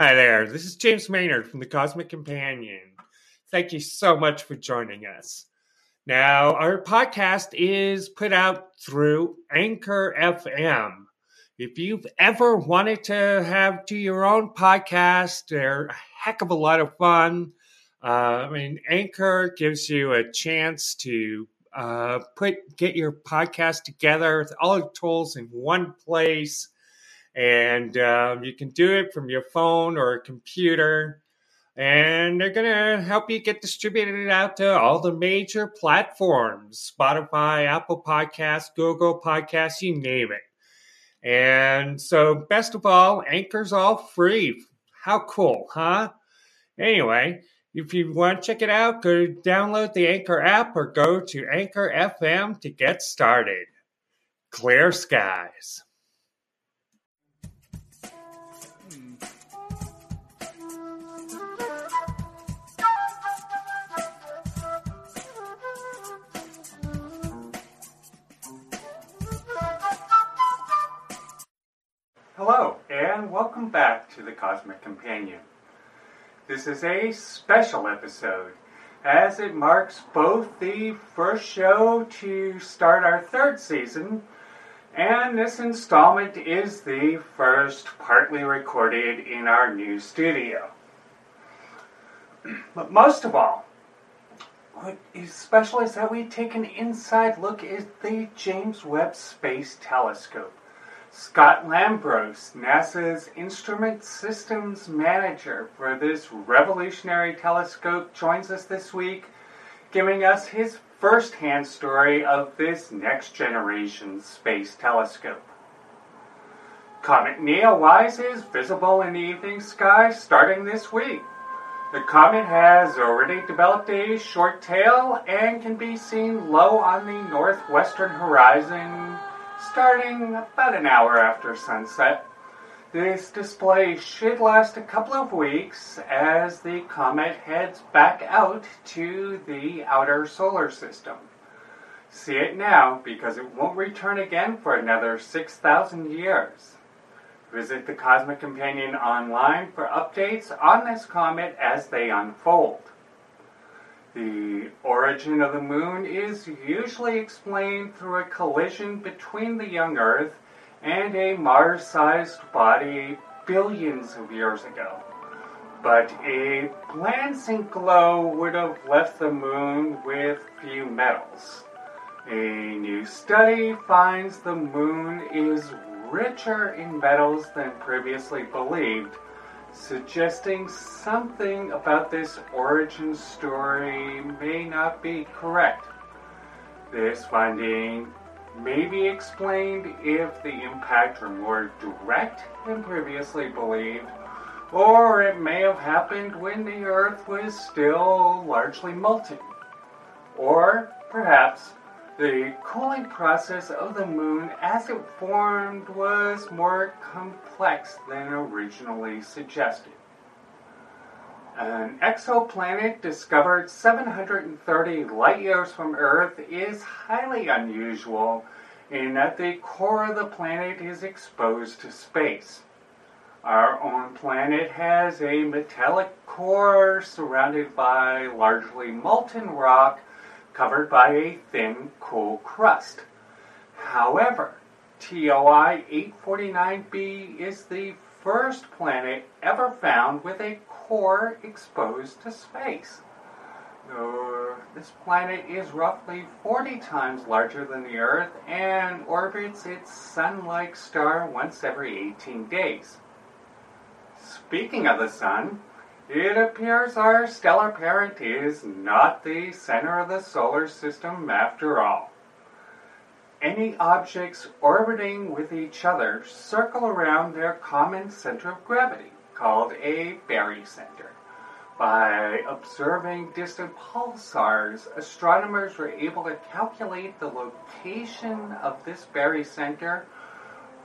Hi there, this is James Maynard from the Cosmic Companion. Thank you so much for joining us. Now, our podcast is put out through Anchor FM. If you've ever wanted to have do your own podcast, they're a heck of a lot of fun. Uh, I mean, Anchor gives you a chance to uh, put get your podcast together with all the tools in one place, and um, you can do it from your phone or a computer. And they're gonna help you get distributed out to all the major platforms: Spotify, Apple Podcasts, Google Podcasts, you name it. And so, best of all, Anchor's all free. How cool, huh? Anyway, if you want to check it out, go download the Anchor app or go to Anchor FM to get started. Clear skies. Hello, and welcome back to the Cosmic Companion. This is a special episode as it marks both the first show to start our third season, and this installment is the first partly recorded in our new studio. But most of all, what is special is that we take an inside look at the James Webb Space Telescope. Scott Lambros, NASA's Instrument Systems Manager for this revolutionary telescope, joins us this week, giving us his first hand story of this next generation space telescope. Comet Neowise is visible in the evening sky starting this week. The comet has already developed a short tail and can be seen low on the northwestern horizon starting about an hour after sunset. This display should last a couple of weeks as the comet heads back out to the outer solar system. See it now because it won't return again for another 6,000 years. Visit the Cosmic Companion online for updates on this comet as they unfold. The origin of the moon is usually explained through a collision between the young Earth and a Mars sized body billions of years ago. But a glancing glow would have left the moon with few metals. A new study finds the moon is richer in metals than previously believed suggesting something about this origin story may not be correct. This finding may be explained if the impact were more direct than previously believed, or it may have happened when the Earth was still largely molten. Or perhaps the cooling process of the moon as it formed was more complex than originally suggested. An exoplanet discovered 730 light years from Earth is highly unusual in that the core of the planet is exposed to space. Our own planet has a metallic core surrounded by largely molten rock covered by a thin, cool crust. However, TOI 849b is the first planet ever found with a core exposed to space. Uh, this planet is roughly 40 times larger than the Earth and orbits its sun like star once every 18 days. Speaking of the Sun, it appears our stellar parent is not the center of the solar system after all. Any objects orbiting with each other circle around their common center of gravity, called a barycenter. By observing distant pulsars, astronomers were able to calculate the location of this barycenter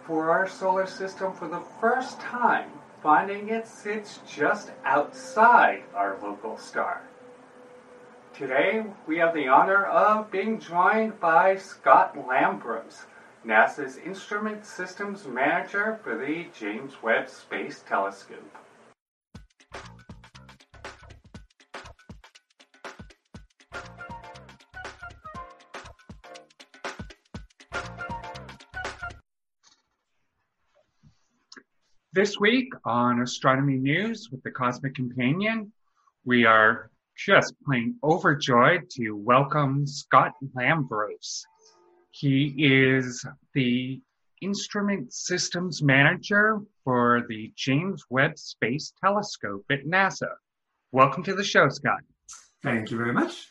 for our solar system for the first time finding it sits just outside our local star. Today, we have the honor of being joined by Scott Lambros, NASA's Instrument Systems Manager for the James Webb Space Telescope. This week on Astronomy News with the Cosmic Companion, we are just plain overjoyed to welcome Scott Lambros. He is the Instrument Systems Manager for the James Webb Space Telescope at NASA. Welcome to the show, Scott. Thank you very much.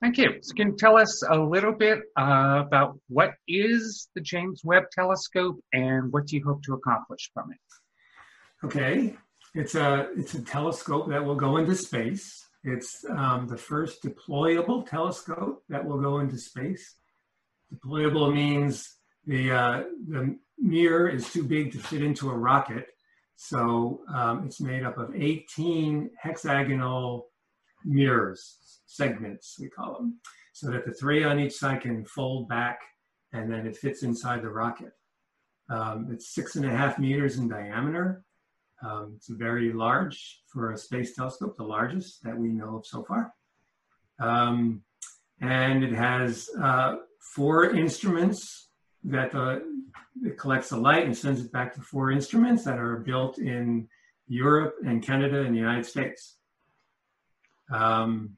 Thank you. So can you tell us a little bit uh, about what is the James Webb Telescope and what do you hope to accomplish from it? Okay, it's a it's a telescope that will go into space. It's um, the first deployable telescope that will go into space. Deployable means the uh, the mirror is too big to fit into a rocket, so um, it's made up of 18 hexagonal mirrors, segments, we call them, so that the three on each side can fold back and then it fits inside the rocket. Um, it's six and a half meters in diameter. Um, it's very large for a space telescope, the largest that we know of so far. Um, and it has uh, four instruments that uh, it collects the light and sends it back to four instruments that are built in Europe and Canada and the United States. Um,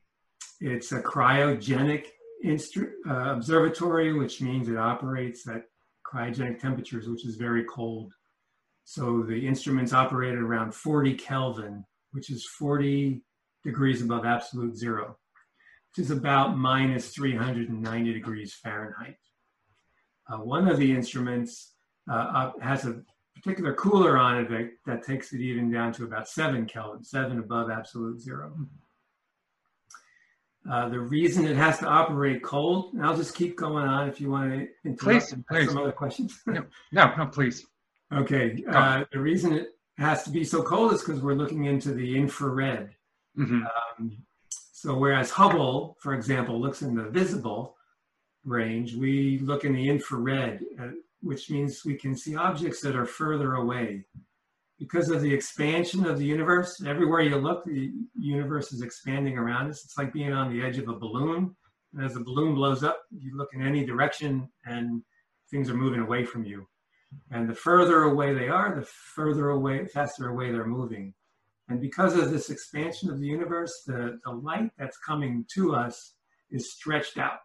it's a cryogenic instru- uh, observatory, which means it operates at cryogenic temperatures, which is very cold. So the instruments operate at around 40 Kelvin, which is 40 degrees above absolute zero, which is about minus 390 degrees Fahrenheit. Uh, one of the instruments uh, has a particular cooler on it that, that takes it even down to about 7 Kelvin, 7 above absolute zero. Uh, the reason it has to operate cold, and I'll just keep going on if you want to interrupt please, please. some other questions. no, no, no, please. Okay. Uh, the reason it has to be so cold is because we're looking into the infrared. Mm-hmm. Um, so whereas Hubble, for example, looks in the visible range, we look in the infrared, uh, which means we can see objects that are further away because of the expansion of the universe, everywhere you look, the universe is expanding around us. It's like being on the edge of a balloon. And as the balloon blows up, you look in any direction and things are moving away from you. And the further away they are, the further away, faster away they're moving. And because of this expansion of the universe, the, the light that's coming to us is stretched out.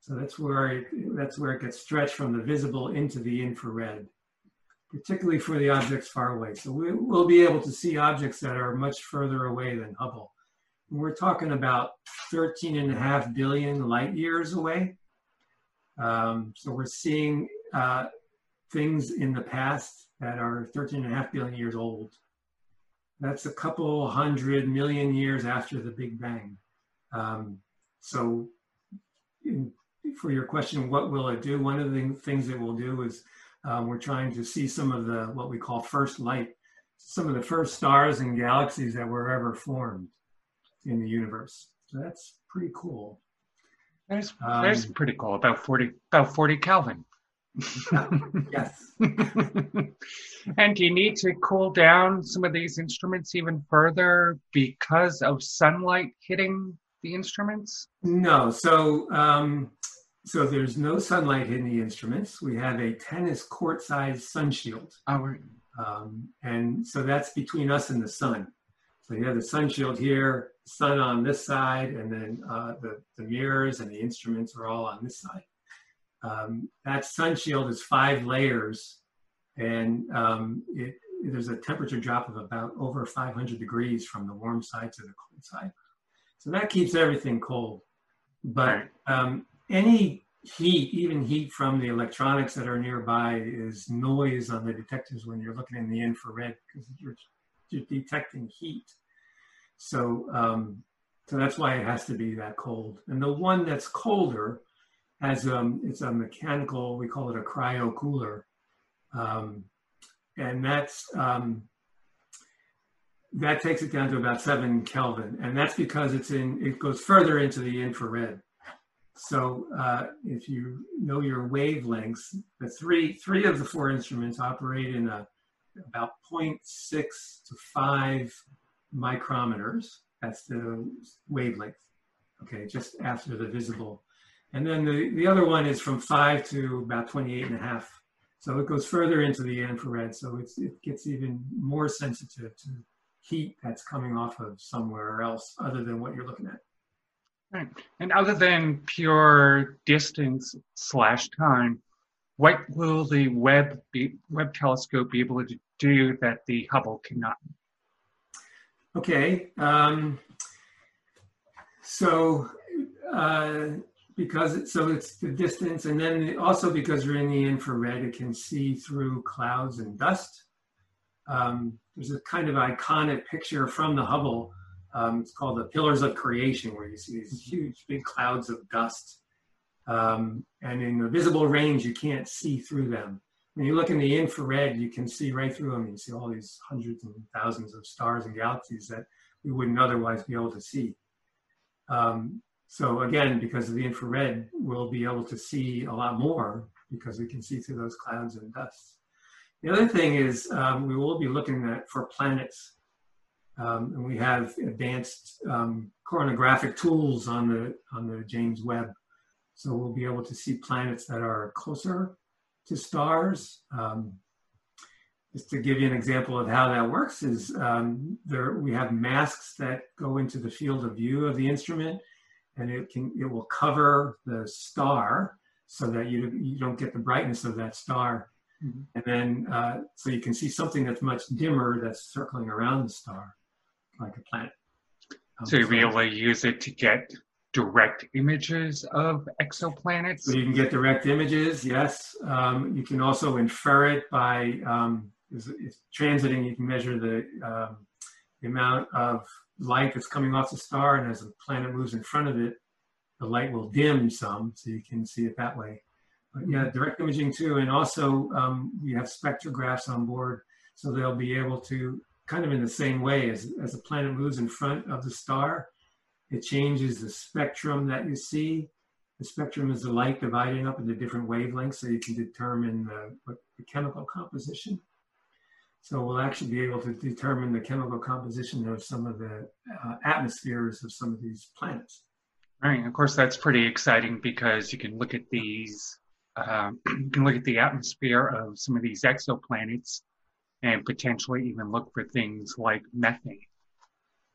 So that's where it, that's where it gets stretched from the visible into the infrared particularly for the objects far away. So we, will be able to see objects that are much further away than Hubble. And we're talking about 13 and a half billion light years away. Um, so we're seeing uh, things in the past that are 13 and a half billion years old. That's a couple hundred million years after the Big Bang. Um, so in, for your question, what will it do? One of the things it will do is um, we're trying to see some of the what we call first light, some of the first stars and galaxies that were ever formed in the universe. So that's pretty cool. That's, um, that's pretty cool. About 40, about 40 Kelvin. Yes. and do you need to cool down some of these instruments even further because of sunlight hitting the instruments? No. So um, so there's no sunlight hitting the instruments. We have a tennis court size sun shield. Oh, um, and so that's between us and the sun. So you have the sun shield here, sun on this side, and then uh, the, the mirrors and the instruments are all on this side. Um, that sun shield is five layers, and um, it, there's a temperature drop of about over 500 degrees from the warm side to the cold side. So that keeps everything cold. But um, any heat, even heat from the electronics that are nearby, is noise on the detectors when you're looking in the infrared because you're, you're detecting heat. So, um, so that's why it has to be that cold. And the one that's colder has um, it's a mechanical. We call it a cryo cooler, um, and that's um, that takes it down to about seven Kelvin, and that's because it's in it goes further into the infrared. So uh, if you know your wavelengths, the three, three of the four instruments operate in a, about 0.6 to 5 micrometers. That's the wavelength, okay, just after the visible. And then the, the other one is from 5 to about 28 and a half. So it goes further into the infrared, so it gets even more sensitive to heat that's coming off of somewhere else other than what you're looking at. Right. And other than pure distance slash time, what will the Webb be, Webb telescope be able to do that the Hubble cannot? Okay. Um, so uh, because it, so it's the distance, and then also because you're in the infrared, it can see through clouds and dust. Um, there's a kind of iconic picture from the Hubble. Um, it's called the Pillars of Creation, where you see these huge, big clouds of dust. Um, and in the visible range, you can't see through them. When you look in the infrared, you can see right through them. You see all these hundreds and thousands of stars and galaxies that we wouldn't otherwise be able to see. Um, so again, because of the infrared, we'll be able to see a lot more because we can see through those clouds and dust. The other thing is um, we will be looking at for planets, um, and we have advanced um, coronagraphic tools on the on the James Webb, so we'll be able to see planets that are closer to stars. Um, just to give you an example of how that works is um, there we have masks that go into the field of view of the instrument and it can it will cover the star so that you you don't get the brightness of that star. Mm-hmm. and then uh, so you can see something that's much dimmer that's circling around the star like a planet. Um, so able to use it to get direct images of exoplanets? So you can get direct images yes. Um, you can also infer it by um, it's, it's transiting. You can measure the um, the amount of light that's coming off the star, and as the planet moves in front of it, the light will dim some, so you can see it that way. But yeah, direct imaging too, and also um, we have spectrographs on board, so they'll be able to kind of in the same way as as the planet moves in front of the star, it changes the spectrum that you see. The spectrum is the light dividing up into different wavelengths, so you can determine the, what, the chemical composition. So we'll actually be able to determine the chemical composition of some of the uh, atmospheres of some of these planets. Right. Of course, that's pretty exciting because you can look at these, uh, you can look at the atmosphere of some of these exoplanets and potentially even look for things like methane.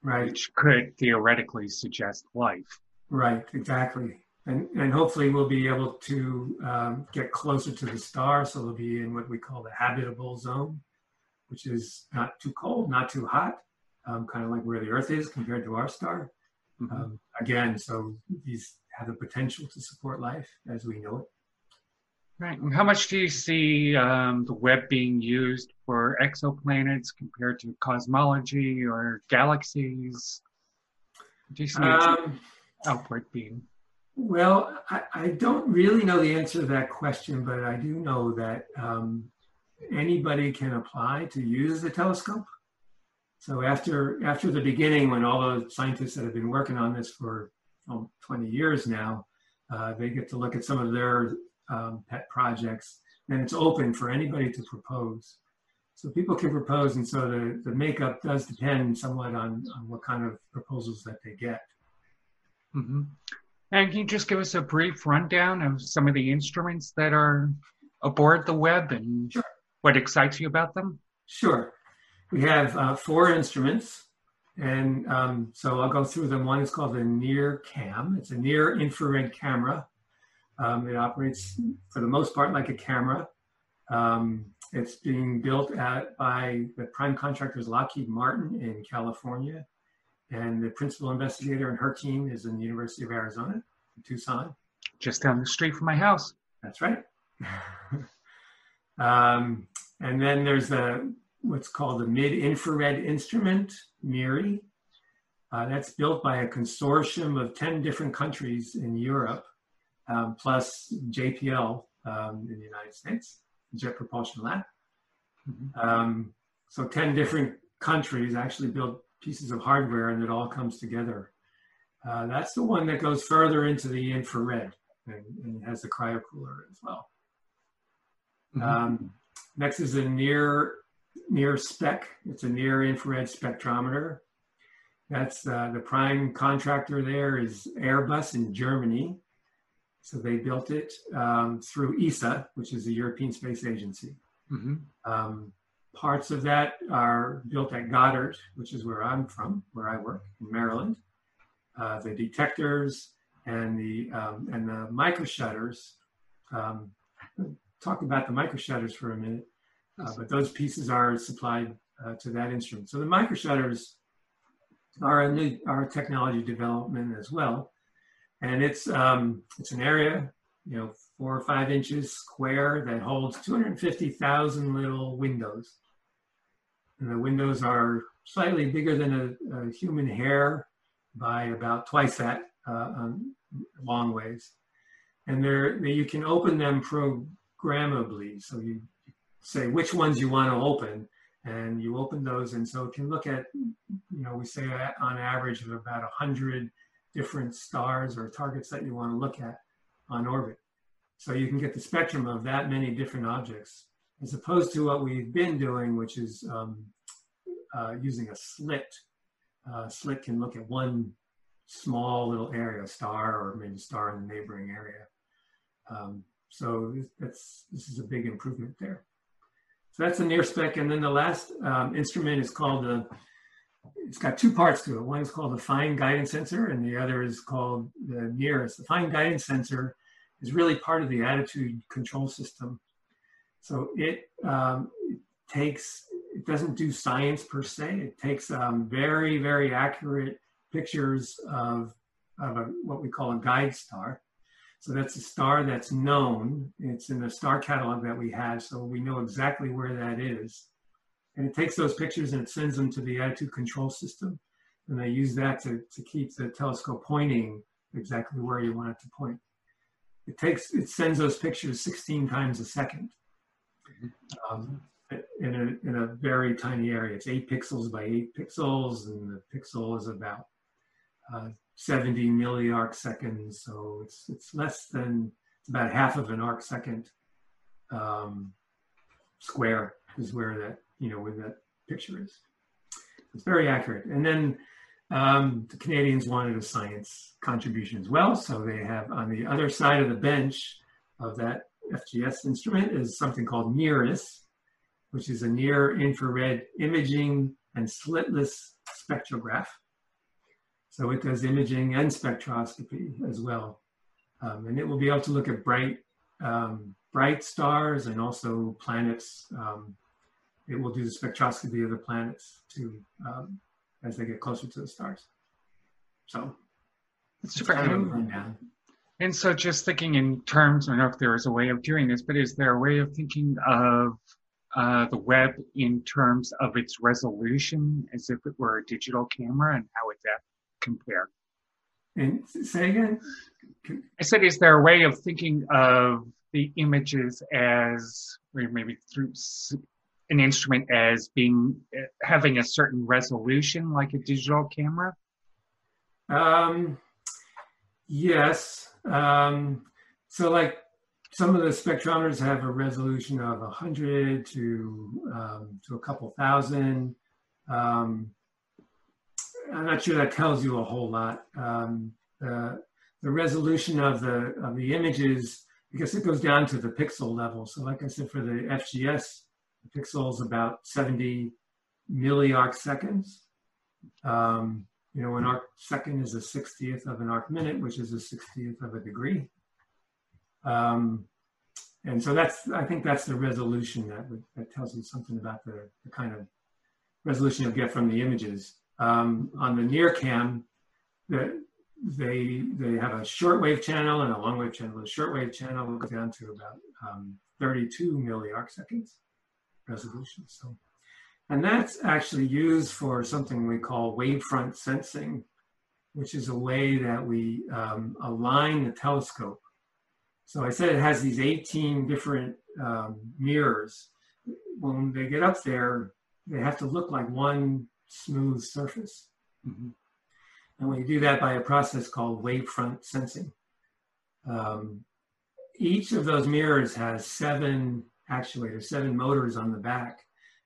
Right. Which could theoretically suggest life. Right, exactly. And, and hopefully we'll be able to um, get closer to the star, so they'll be in what we call the habitable zone which is not too cold, not too hot, um, kind of like where the Earth is compared to our star. Mm-hmm. Um, again, so these have the potential to support life as we know it. Right. And how much do you see um, the Webb being used for exoplanets compared to cosmology or galaxies? Do you see um, output being? Well, I, I, don't really know the answer to that question, but I do know that um, anybody can apply to use the telescope. So after after the beginning, when all the scientists that have been working on this for oh, 20 years now, uh, they get to look at some of their um, pet projects, and it's open for anybody to propose. So people can propose, and so the, the makeup does depend somewhat on, on what kind of proposals that they get. Mm-hmm. And can you just give us a brief rundown of some of the instruments that are aboard the Webb and sure what excites you about them? Sure. We have uh, four instruments, and um, so I'll go through them. One is called the NIRCam. It's a near infrared camera. Um, it operates for the most part like a camera. Um, it's being built at, by the prime contractors Lockheed Martin in California, and the principal investigator and her team is in the University of Arizona, in Tucson. Just down the street from my house. That's right. Um, and then there's the what's called the mid-infrared instrument, MIRI. Uh, that's built by a consortium of 10 different countries in Europe, um, plus JPL um, in the United States, Jet Propulsion Lab. Mm-hmm. Um, so 10 different countries actually build pieces of hardware and it all comes together. Uh, that's the one that goes further into the infrared and, and has the cryocooler as well. Mm-hmm. Um, next is a near NIRSpec. It's a near infrared spectrometer. That's uh, the prime contractor there is Airbus in Germany. So they built it um, through ESA, which is the European Space Agency. Mm-hmm. Um, parts of that are built at Goddard, which is where I'm from, where I work in Maryland. Uh, the detectors and the um, and the micro shutters. Um, talk about the micro shutters for a minute, uh, but those pieces are supplied uh, to that instrument. So the micro shutters are a new our technology development as well, and it's um, it's an area you know four or five inches square that holds 250,000 little windows. And the windows are slightly bigger than a, a human hair by about twice that uh, um, long ways. And they, you can open them programmably. So you say which ones you want to open and you open those. And so it can look at, you know, we say on average of about 100 different stars or targets that you want to look at on orbit. So you can get the spectrum of that many different objects, as opposed to what we've been doing, which is um, uh, using a slit. Uh, slit can look at one small little area, a star or maybe a star in the neighboring area. Um, so that's this is a big improvement there. So that's the spec. and then the last um, instrument is called the. It's got two parts to it. One is called the fine guidance sensor, and the other is called the NIRISS. The fine guidance sensor is really part of the attitude control system. So it, um, it takes, it doesn't do science per se. It takes um, very, very accurate pictures of, of a, what we call a guide star. So that's a star that's known. It's in the star catalog that we have, so we know exactly where that is. And it takes those pictures and it sends them to the attitude control system. And they use that to, to keep the telescope pointing exactly where you want it to point it takes it sends those pictures 16 times a second um, in, a, in a very tiny area. It's eight pixels by eight pixels, and the pixel is about uh, 70 milliarc seconds. So it's it's less than it's about half of an arc second um, square is where that you know where that picture is. It's very accurate. And then um, the Canadians wanted a science contribution as well, so they have on the other side of the bench of that FGS instrument is something called NIRISS, which is a near infrared imaging and slitless spectrograph. So it does imaging and spectroscopy as well. Um, and it will be able to look at bright, um, bright stars and also planets. Um, it will do the spectroscopy of the planets too um, as they get closer to the stars. So it's super. Kind and so, just thinking in terms, I don't know if there is a way of doing this, but is there a way of thinking of uh, the Webb in terms of its resolution as if it were a digital camera, and how would that compare? And say again. I said, is there a way of thinking of the images as or maybe through an instrument as being having a certain resolution like a digital camera? Um, yes. Um, so, like some of the spectrometers have a resolution of 100 to um, to a couple thousand. Um, I'm not sure that tells you a whole lot. Um, the, the resolution of the of the images, because it goes down to the pixel level. So, like I said, for the FGS the pixel is about 70 milliarc seconds. Um, you know, an arc second is a 60th of an arc minute, which is a 60th of a degree. Um, and so that's, I think that's the resolution that, that tells you something about the, the kind of resolution you'll get from the images. Um, on the NIRCam, the, they, they have a shortwave channel and a longwave channel. The shortwave channel goes down to about um, 32 milliarc seconds resolution. So, and that's actually used for something we call wavefront sensing, which is a way that we um, align the telescope. So I said it has these 18 different um, mirrors. When they get up there, they have to look like one smooth surface. Mm-hmm. And we do that by a process called wavefront sensing. Um, each of those mirrors has seven actuators, seven motors on the back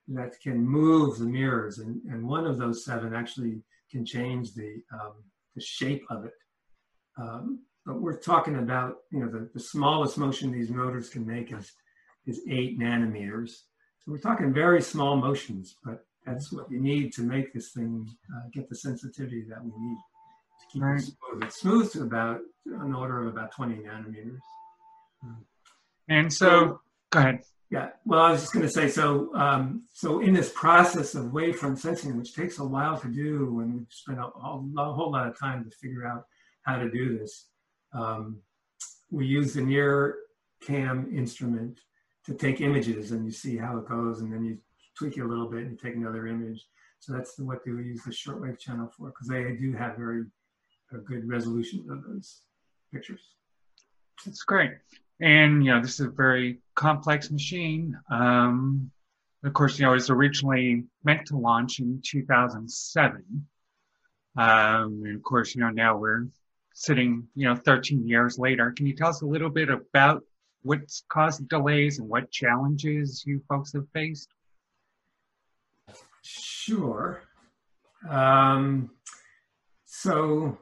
that can move the mirrors. And, and one of those seven actually can change the, um, the shape of it. Um, but we're talking about, you know, the, the smallest motion these motors can make is, is eight nanometers. So we're talking very small motions, but that's what you need to make this thing uh, get the sensitivity that we need to keep right. it smooth. It's smooth to about an order of about 20 nanometers. And so, go ahead. Yeah, well, I was just going to say, so um, so in this process of wavefront sensing, which takes a while to do, and we've spent a, a whole lot of time to figure out how to do this, um, we use the near cam instrument to take images, and you see how it goes, and then you tweak it a little bit and take another image. So that's what we use the shortwave channel for, because they do have very good resolution of those pictures. That's great. And, you know, this is a very complex machine. Um, of course, you know, it was originally meant to launch in 2007. Um, and of course, you know, now we're sitting, you know, 13 years later. Can you tell us a little bit about what's caused delays and what challenges you folks have faced? Sure. Um, so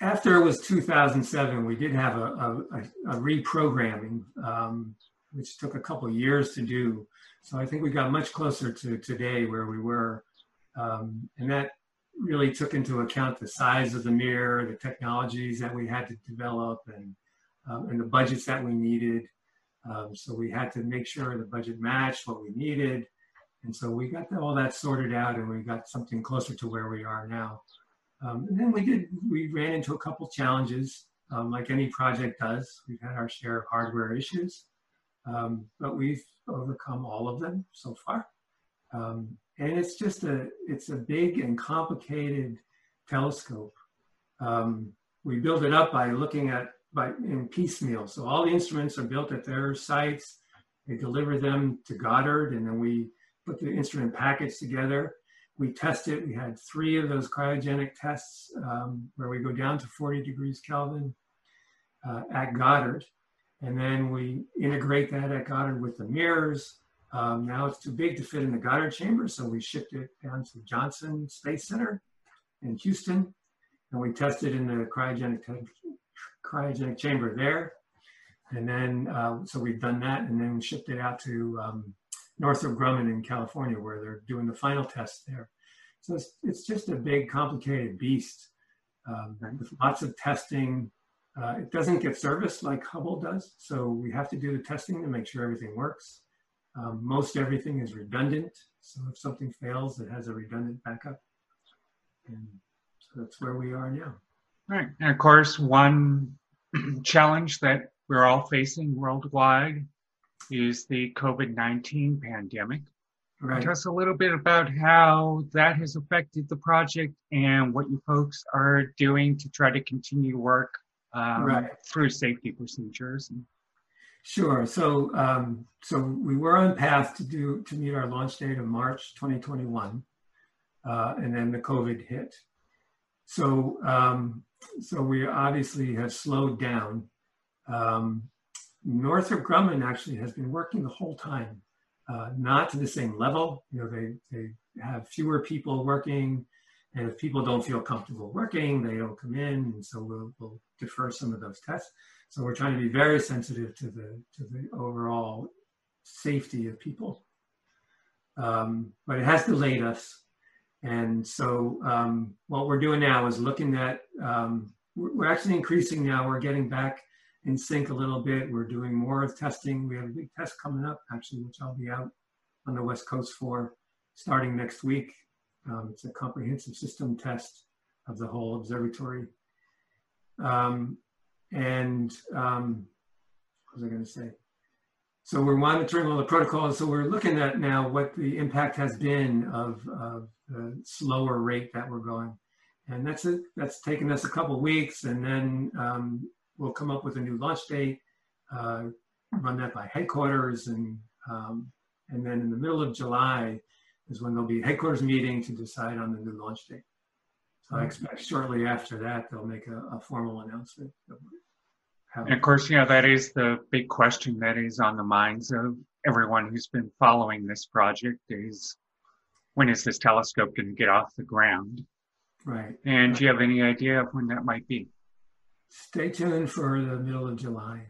after it was 2007, we did have a, a, a reprogramming, um, which took a couple years to do. So I think we got much closer to today where we were. Um, and that really took into account the size of the mirror, the technologies that we had to develop, and, um, and the budgets that we needed. Um, so we had to make sure the budget matched what we needed. And so we got all that sorted out and we got something closer to where we are now. Um, and then we did, we ran into a couple challenges, um, like any project does. We've had our share of hardware issues, um, but we've overcome all of them so far. Um, and it's just a, it's a big and complicated telescope. Um, we build it up by looking at, by in piecemeal. So all the instruments are built at their sites. They deliver them to Goddard, and then we put the instrument package together we test it we had three of those cryogenic tests um, where we go down to 40 degrees Kelvin uh, at Goddard. And then we integrate that at Goddard with the mirrors. Um, now it's too big to fit in the Goddard chamber, so we shipped it down to Johnson Space Center in Houston. And we tested in the cryogenic, cryogenic chamber there. And then, uh, so we've done that and then shipped it out to um, Northrop Grumman in California, where they're doing the final tests there. So it's, it's just a big, complicated beast um, with lots of testing. Uh, it doesn't get serviced like Hubble does, so we have to do the testing to make sure everything works. Um, most everything is redundant, so if something fails, it has a redundant backup. And so that's where we are now. Right. And of course, one challenge that we're all facing worldwide is the COVID 19 pandemic. Right. Tell us a little bit about how that has affected the project and what you folks are doing to try to continue work um, right. through safety procedures. Sure. So, um, so we were on path to do to meet our launch date of March 2021, uh, and then the COVID hit. So, um, so we obviously have slowed down. Um, Northrop Grumman actually has been working the whole time, uh, not to the same level. You know, they, they have fewer people working, and if people don't feel comfortable working, they don't come in, and so we'll, we'll defer some of those tests. So we're trying to be very sensitive to the to the overall safety of people. Um, but it has delayed us, and so um, what we're doing now is looking at. Um, we're actually increasing now. We're getting back in sync a little bit. We're doing more testing. We have a big test coming up, actually, which I'll be out on the West Coast for starting next week. Um, it's a comprehensive system test of the whole observatory. Um, and um, what was I going to say? So we're monitoring all the protocols. So we're looking at now what the impact has been of, of the slower rate that we're going. And that's it. That's taken us a couple weeks. And then um, we'll come up with a new launch date, uh, run that by headquarters, and um, and then in the middle of July is when there'll be a headquarters meeting to decide on the new launch date. So I expect shortly after that they'll make a, a formal announcement. Of and of course, you know that is the big question that is on the minds of everyone who's been following this project: is when is this telescope going to get off the ground? Right. And do you have any idea of when that might be? Stay tuned for the middle of July.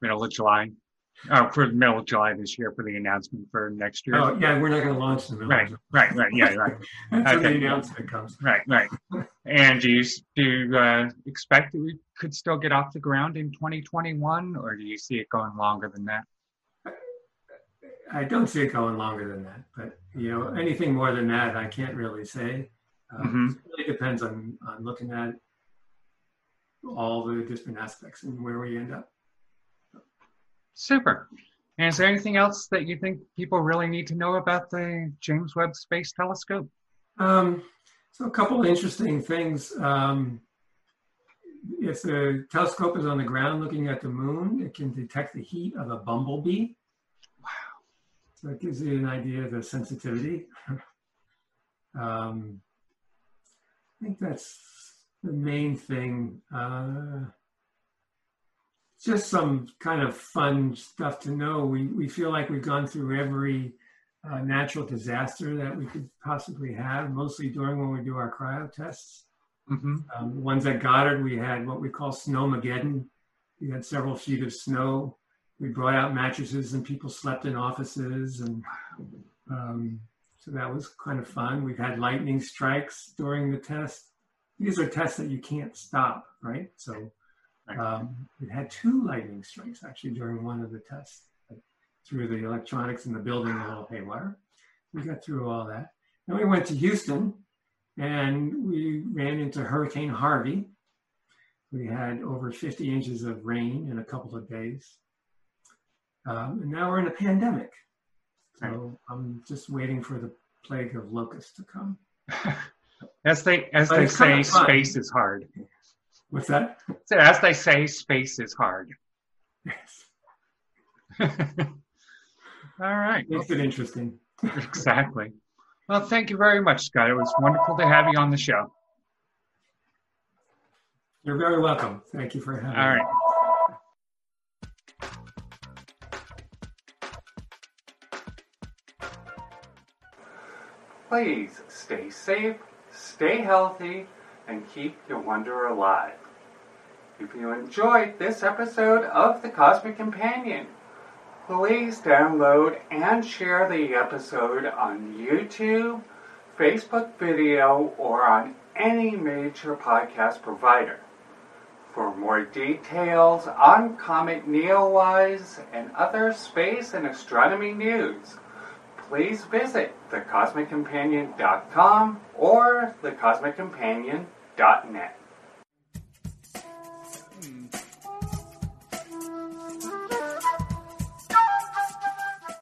Middle of July. Oh, for the middle of July this year for the announcement for next year. Oh, yeah, we're not going to launch in the middle. Right, right, right. Yeah, right. Until okay. the announcement comes. Right, right. and do you do you, uh, expect that we could still get off the ground in 2021, or do you see it going longer than that? I don't see it going longer than that, but you know, anything more than that, I can't really say. Um, mm-hmm. It really depends on on looking at all the different aspects and where we end up. Super. And is there anything else that you think people really need to know about the James Webb Space Telescope? Um, so, a couple of interesting things. Um, if the telescope is on the ground looking at the moon, it can detect the heat of a bumblebee. Wow. So, it gives you an idea of the sensitivity. um, I think that's the main thing. Uh, just some kind of fun stuff to know. We, we feel like we've gone through every uh, natural disaster that we could possibly have, mostly during when we do our cryo tests. Mm-hmm. Um, ones at Goddard, we had what we call snowmageddon. We had several feet of snow. We brought out mattresses and people slept in offices. And um, so that was kind of fun. We've had lightning strikes during the test. These are tests that you can't stop, right? So um, it had two lightning strikes actually during one of the tests. Through the electronics in the building a little haywire. We got through all that. Then we went to Houston and we ran into Hurricane Harvey. We had over 50 inches of rain in a couple of days. Um, and now we're in a pandemic. So I'm just waiting for the plague of locusts to come. as they as but they say, space is hard. What's that? So as they say, space is hard. Yes. All right. Makes it interesting. exactly. Well, thank you very much, Scott. It was wonderful to have you on the show. You're very welcome. Thank you for having All me. right. Please stay safe, stay healthy, and keep your wonder alive. If you enjoyed this episode of The Cosmic Companion, please download and share the episode on YouTube, Facebook video, or on any major podcast provider. For more details on Comet Neowise and other space and astronomy news, please visit thecosmiccompanion.com or thecosmiccompanion.net.